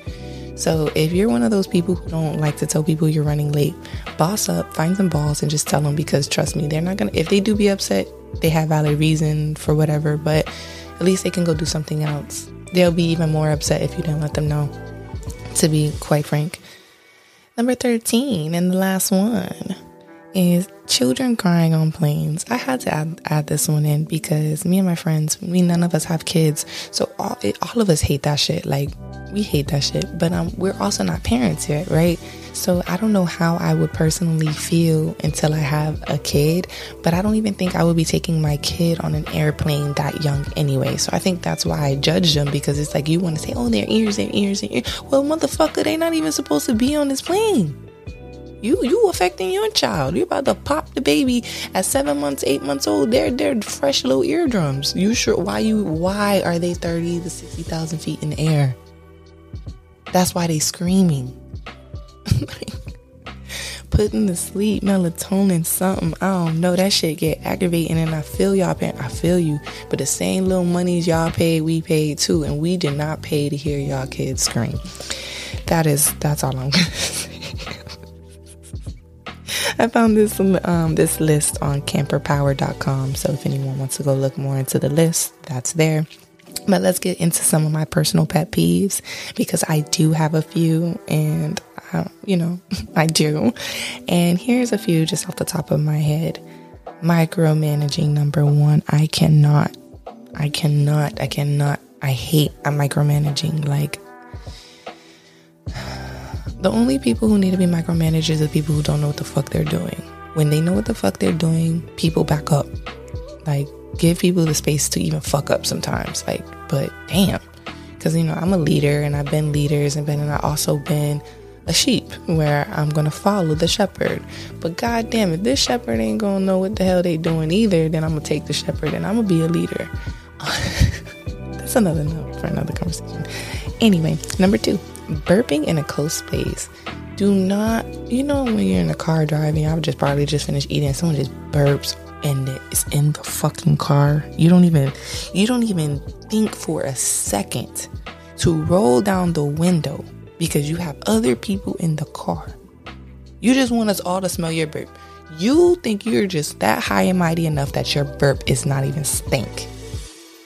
So if you're one of those people who don't like to tell people you're running late, boss up, find some balls, and just tell them because trust me, they're not gonna. If they do be upset, they have valid reason for whatever, but at least they can go do something else. They'll be even more upset if you don't let them know. To be quite frank. Number 13, and the last one is children crying on planes. I had to add, add this one in because me and my friends, we none of us have kids, so all, all of us hate that shit. Like we hate that shit, but um, we're also not parents yet, right? So I don't know how I would personally feel until I have a kid, but I don't even think I would be taking my kid on an airplane that young anyway. So I think that's why I judge them because it's like you want to say, oh, their ears, their ears, their ears. Well, motherfucker, they not even supposed to be on this plane. You you affecting your child. You're about to pop the baby at seven months, eight months old. They're they're fresh little eardrums. You sure why you why are they thirty to sixty thousand feet in the air? That's why they screaming. Putting to sleep, melatonin, something. I don't know. That shit get aggravating, and I feel y'all paying. I feel you, but the same little monies y'all paid, we paid too, and we did not pay to hear y'all kids scream. That is that's all I'm gonna say. I found this um, this list on camperpower.com. So if anyone wants to go look more into the list, that's there. But let's get into some of my personal pet peeves because I do have a few and uh, you know, I do. And here's a few just off the top of my head. Micromanaging number 1. I cannot I cannot I cannot I hate micromanaging like the only people who need to be micromanagers are people who don't know what the fuck they're doing. When they know what the fuck they're doing, people back up. Like, give people the space to even fuck up sometimes. Like, but damn. Because, you know, I'm a leader and I've been leaders and been, and I also been a sheep where I'm going to follow the shepherd. But god damn it, this shepherd ain't going to know what the hell they doing either. Then I'm going to take the shepherd and I'm going to be a leader. That's another note for another conversation. Anyway, number two, burping in a close space. Do not, you know, when you're in a car driving, I would just probably just finish eating, someone just burps and it's in the fucking car. You don't even, you don't even think for a second to roll down the window because you have other people in the car. You just want us all to smell your burp. You think you're just that high and mighty enough that your burp is not even stink.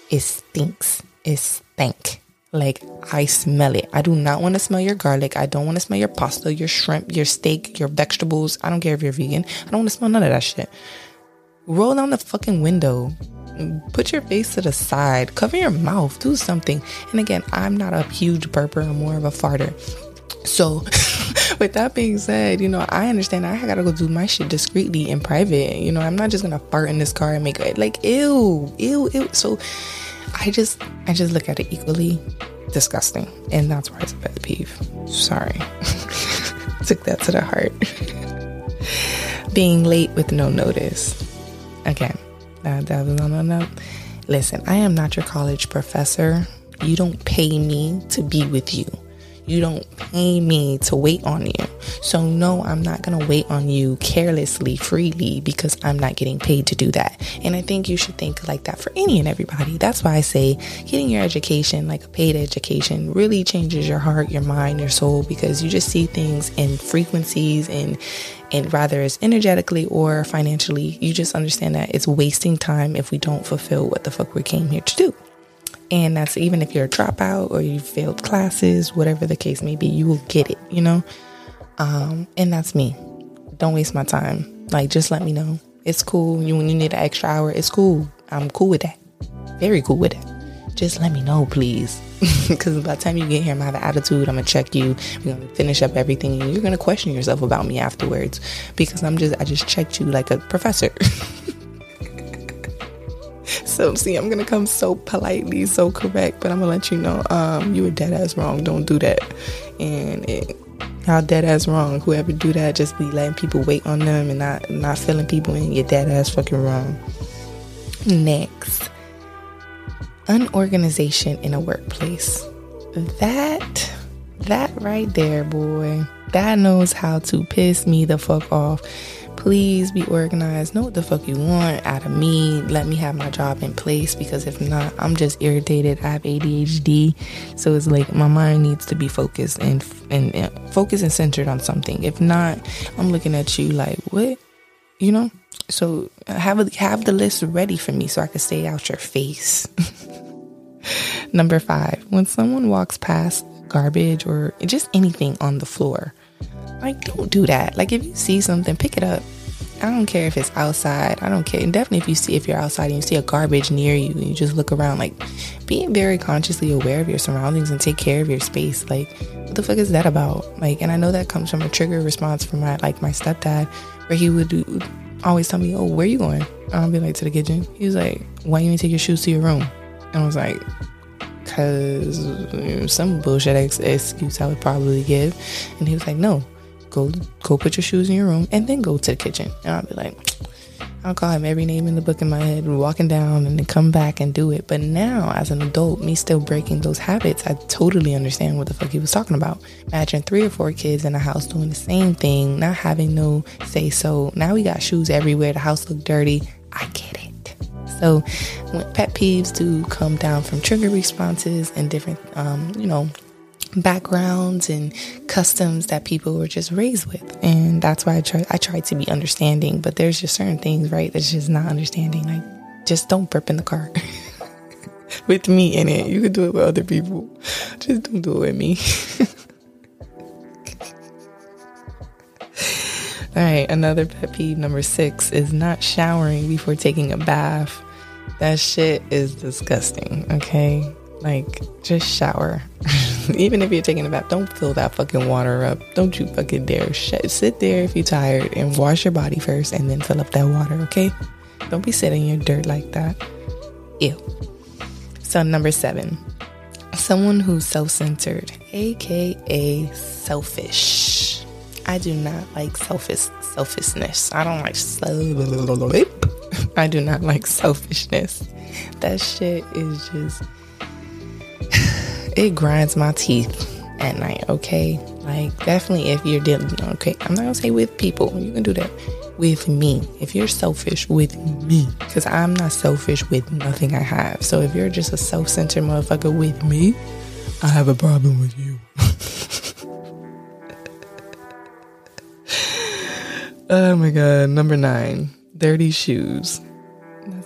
It stinks. It stink. Like I smell it. I do not want to smell your garlic. I don't want to smell your pasta, your shrimp, your steak, your vegetables. I don't care if you're vegan. I don't want to smell none of that shit. Roll down the fucking window. Put your face to the side. Cover your mouth. Do something. And again, I'm not a huge burper. I'm more of a farter. So, with that being said, you know, I understand I gotta go do my shit discreetly in private. You know, I'm not just gonna fart in this car and make it like ew, ew, ew. So, I just I just look at it equally disgusting, and that's why it's a pet peeve. Sorry, took that to the heart. Being late with no notice. Again, That, was on no. Listen, I am not your college professor. You don't pay me to be with you. You don't pay me to wait on you. So, no, I'm not going to wait on you carelessly, freely, because I'm not getting paid to do that. And I think you should think like that for any and everybody. That's why I say getting your education, like a paid education, really changes your heart, your mind, your soul, because you just see things in frequencies and and rather it's energetically or financially, you just understand that it's wasting time if we don't fulfill what the fuck we came here to do. And that's even if you're a dropout or you failed classes, whatever the case may be, you will get it, you know? Um, and that's me. Don't waste my time. Like, just let me know. It's cool. You, when you need an extra hour, it's cool. I'm cool with that. Very cool with it. Just let me know, please. Because by the time you get here, I'm gonna have an attitude. I'm gonna check you. We're gonna finish up everything, and you're gonna question yourself about me afterwards. Because I'm just, I just checked you like a professor. So see, I'm gonna come so politely, so correct, but I'm gonna let you know, um, you were dead ass wrong. Don't do that. And it, how dead ass wrong. Whoever do that, just be letting people wait on them and not not filling people in. You're dead ass fucking wrong. Next, unorganization in a workplace. That that right there, boy, that knows how to piss me the fuck off please be organized. Know what the fuck you want out of me. Let me have my job in place because if not, I'm just irritated. I have ADHD, so it's like my mind needs to be focused and and, and focused and centered on something. If not, I'm looking at you like what, you know. So have a, have the list ready for me so I can stay out your face. Number five, when someone walks past garbage or just anything on the floor, like don't do that. Like if you see something, pick it up. I don't care if it's outside. I don't care. And definitely if you see if you're outside and you see a garbage near you and you just look around, like being very consciously aware of your surroundings and take care of your space. Like, what the fuck is that about? Like, and I know that comes from a trigger response from my like my stepdad, where he would do, always tell me, "Oh, where you going?" I'll be like to the kitchen. He was like, "Why you ain't take your shoes to your room?" And I was like, "Cause you know, some bullshit ex- excuse I would probably give." And he was like, "No." Go go put your shoes in your room and then go to the kitchen. And I'll be like, I'll call him every name in the book in my head, walking down and then come back and do it. But now, as an adult, me still breaking those habits, I totally understand what the fuck he was talking about. Imagine three or four kids in a house doing the same thing, not having no say so. Now we got shoes everywhere, the house look dirty. I get it. So, pet peeves do come down from trigger responses and different, um, you know, backgrounds and customs that people were just raised with. And that's why I try I try to be understanding but there's just certain things right that's just not understanding. Like just don't burp in the car with me in it. You can do it with other people. Just don't do it with me. All right another pet peeve number six is not showering before taking a bath. That shit is disgusting okay? Like just shower Even if you're taking a bath, don't fill that fucking water up. Don't you fucking dare. sit there if you're tired and wash your body first and then fill up that water, okay? Don't be sitting in your dirt like that. Ew. So, number seven, someone who's self centered, aka selfish. I do not like selfish selfishness. I don't like I do not like selfishness. That shit is just it grinds my teeth at night, okay? Like, definitely if you're dealing, okay, I'm not gonna say with people, you can do that with me. If you're selfish with me, because I'm not selfish with nothing I have. So if you're just a self centered motherfucker with me, I have a problem with you. oh my god, number nine dirty shoes.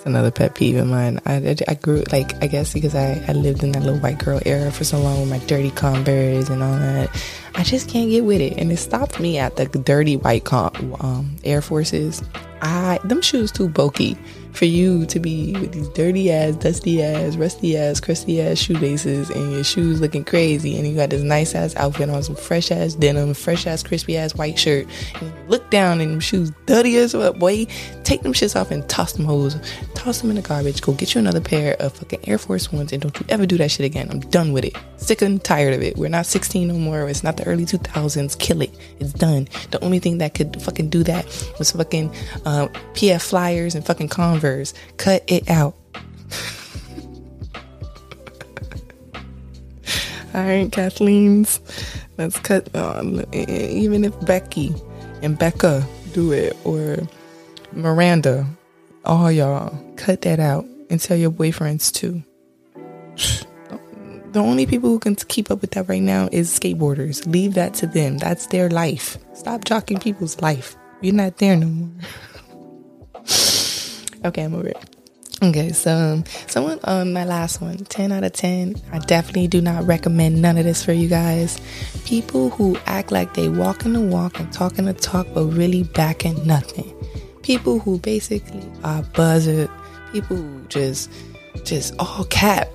Another pet peeve of mine. I, I, grew like I guess because I, I lived in that little white girl era for so long with my dirty Converse and all that. I just can't get with it, and it stopped me at the dirty white com, um, Air Forces. I them shoes too bulky for you to be with these dirty ass, dusty ass, rusty ass, crusty ass shoelaces and your shoes looking crazy, and you got this nice ass outfit on, some fresh ass denim, fresh ass, crispy ass white shirt, and look down and them shoes dirty as what, boy. Take them shits off and toss them hoes, toss them in the garbage. Go get you another pair of fucking Air Force Ones, and don't you ever do that shit again. I'm done with it. Sick and tired of it. We're not 16 no more. It's not the early 2000s. Kill it. It's done. The only thing that could fucking do that was fucking uh, PF Flyers and fucking Converse. Cut it out. All right, Kathleen's. Let's cut on. Even if Becky and Becca do it, or Miranda, all y'all, cut that out and tell your boyfriends too. The only people who can keep up with that right now is skateboarders. Leave that to them. That's their life. Stop jocking people's life. You're not there no more. okay, I'm over it. Okay, so um, someone on um, my last one, 10 out of 10. I definitely do not recommend none of this for you guys. People who act like they walking the walk and talking the talk, but really backing nothing. People who basically are buzzard. People who just, just all cap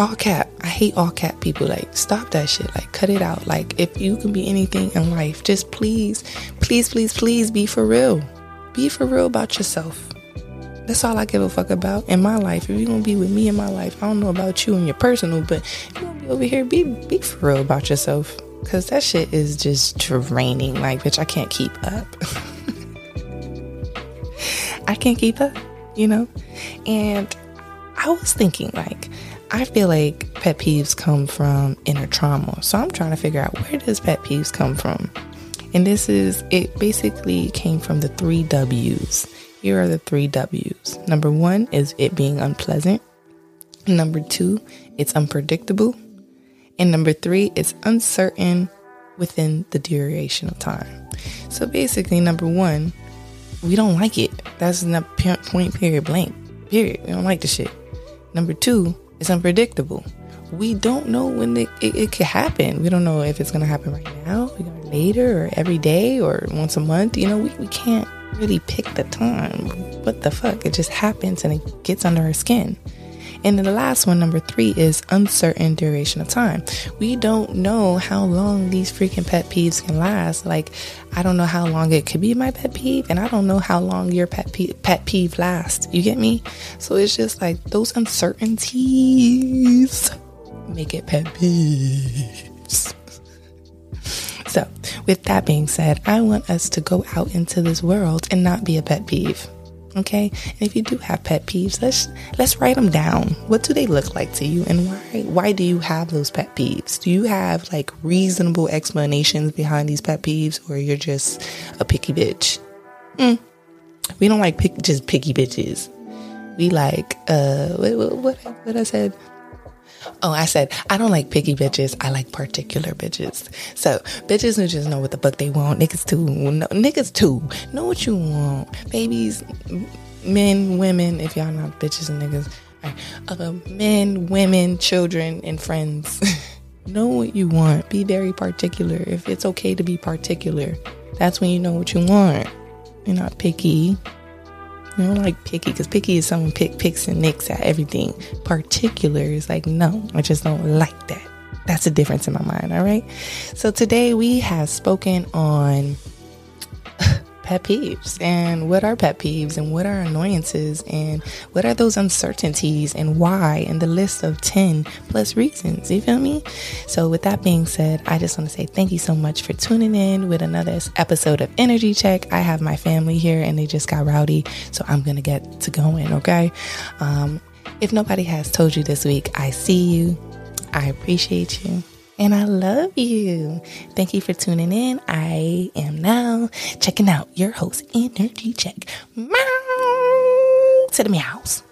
all cap. I hate all cap people. Like, stop that shit. Like, cut it out. Like, if you can be anything in life, just please, please, please, please be for real. Be for real about yourself. That's all I give a fuck about in my life. If you're gonna be with me in my life, I don't know about you and your personal, but you're gonna be over here, be be for real about yourself. Cause that shit is just draining. Like, bitch, I can't keep up. I can't keep up, you know? And I was thinking, like, I feel like pet peeves come from inner trauma. So I'm trying to figure out where does pet peeves come from? And this is it basically came from the 3 Ws. Here are the 3 Ws. Number 1 is it being unpleasant. Number 2, it's unpredictable. And number 3, it's uncertain within the duration of time. So basically number 1, we don't like it. That's not point period blank. Period. We don't like the shit. Number 2, it's unpredictable. We don't know when it, it, it could happen. We don't know if it's going to happen right now, later, or every day, or once a month. You know, we, we can't really pick the time. What the fuck? It just happens and it gets under our skin. And then the last one, number three, is uncertain duration of time. We don't know how long these freaking pet peeves can last. Like, I don't know how long it could be my pet peeve, and I don't know how long your pet peeve, pet peeve lasts. You get me? So it's just like those uncertainties make it pet peeves. So, with that being said, I want us to go out into this world and not be a pet peeve. Okay, and if you do have pet peeves, let's let's write them down. What do they look like to you, and why why do you have those pet peeves? Do you have like reasonable explanations behind these pet peeves, or you're just a picky bitch? Mm. We don't like pick, just picky bitches. We like uh what what, what I said Oh, I said, I don't like picky bitches. I like particular bitches. So, bitches who just know what the fuck they want. Niggas too. No, niggas too. Know what you want. Babies, men, women, if y'all not bitches and niggas. Right. Uh, men, women, children, and friends. know what you want. Be very particular. If it's okay to be particular, that's when you know what you want. You're not picky. I don't like picky because picky is someone pick picks and nicks at everything. Particular is like, no, I just don't like that. That's a difference in my mind. All right. So today we have spoken on pet peeves and what are pet peeves and what are annoyances and what are those uncertainties and why and the list of 10 plus reasons. You feel me? So, with that being said, I just want to say thank you so much for tuning in with another episode of InnerG Check. I have my family here and they just got rowdy, so I'm going to get to going, okay? Um, if nobody has told you this week, I see you. I appreciate you and I love you. Thank you for tuning in. I am now checking out your host, InnerG Check. Meow to the meows.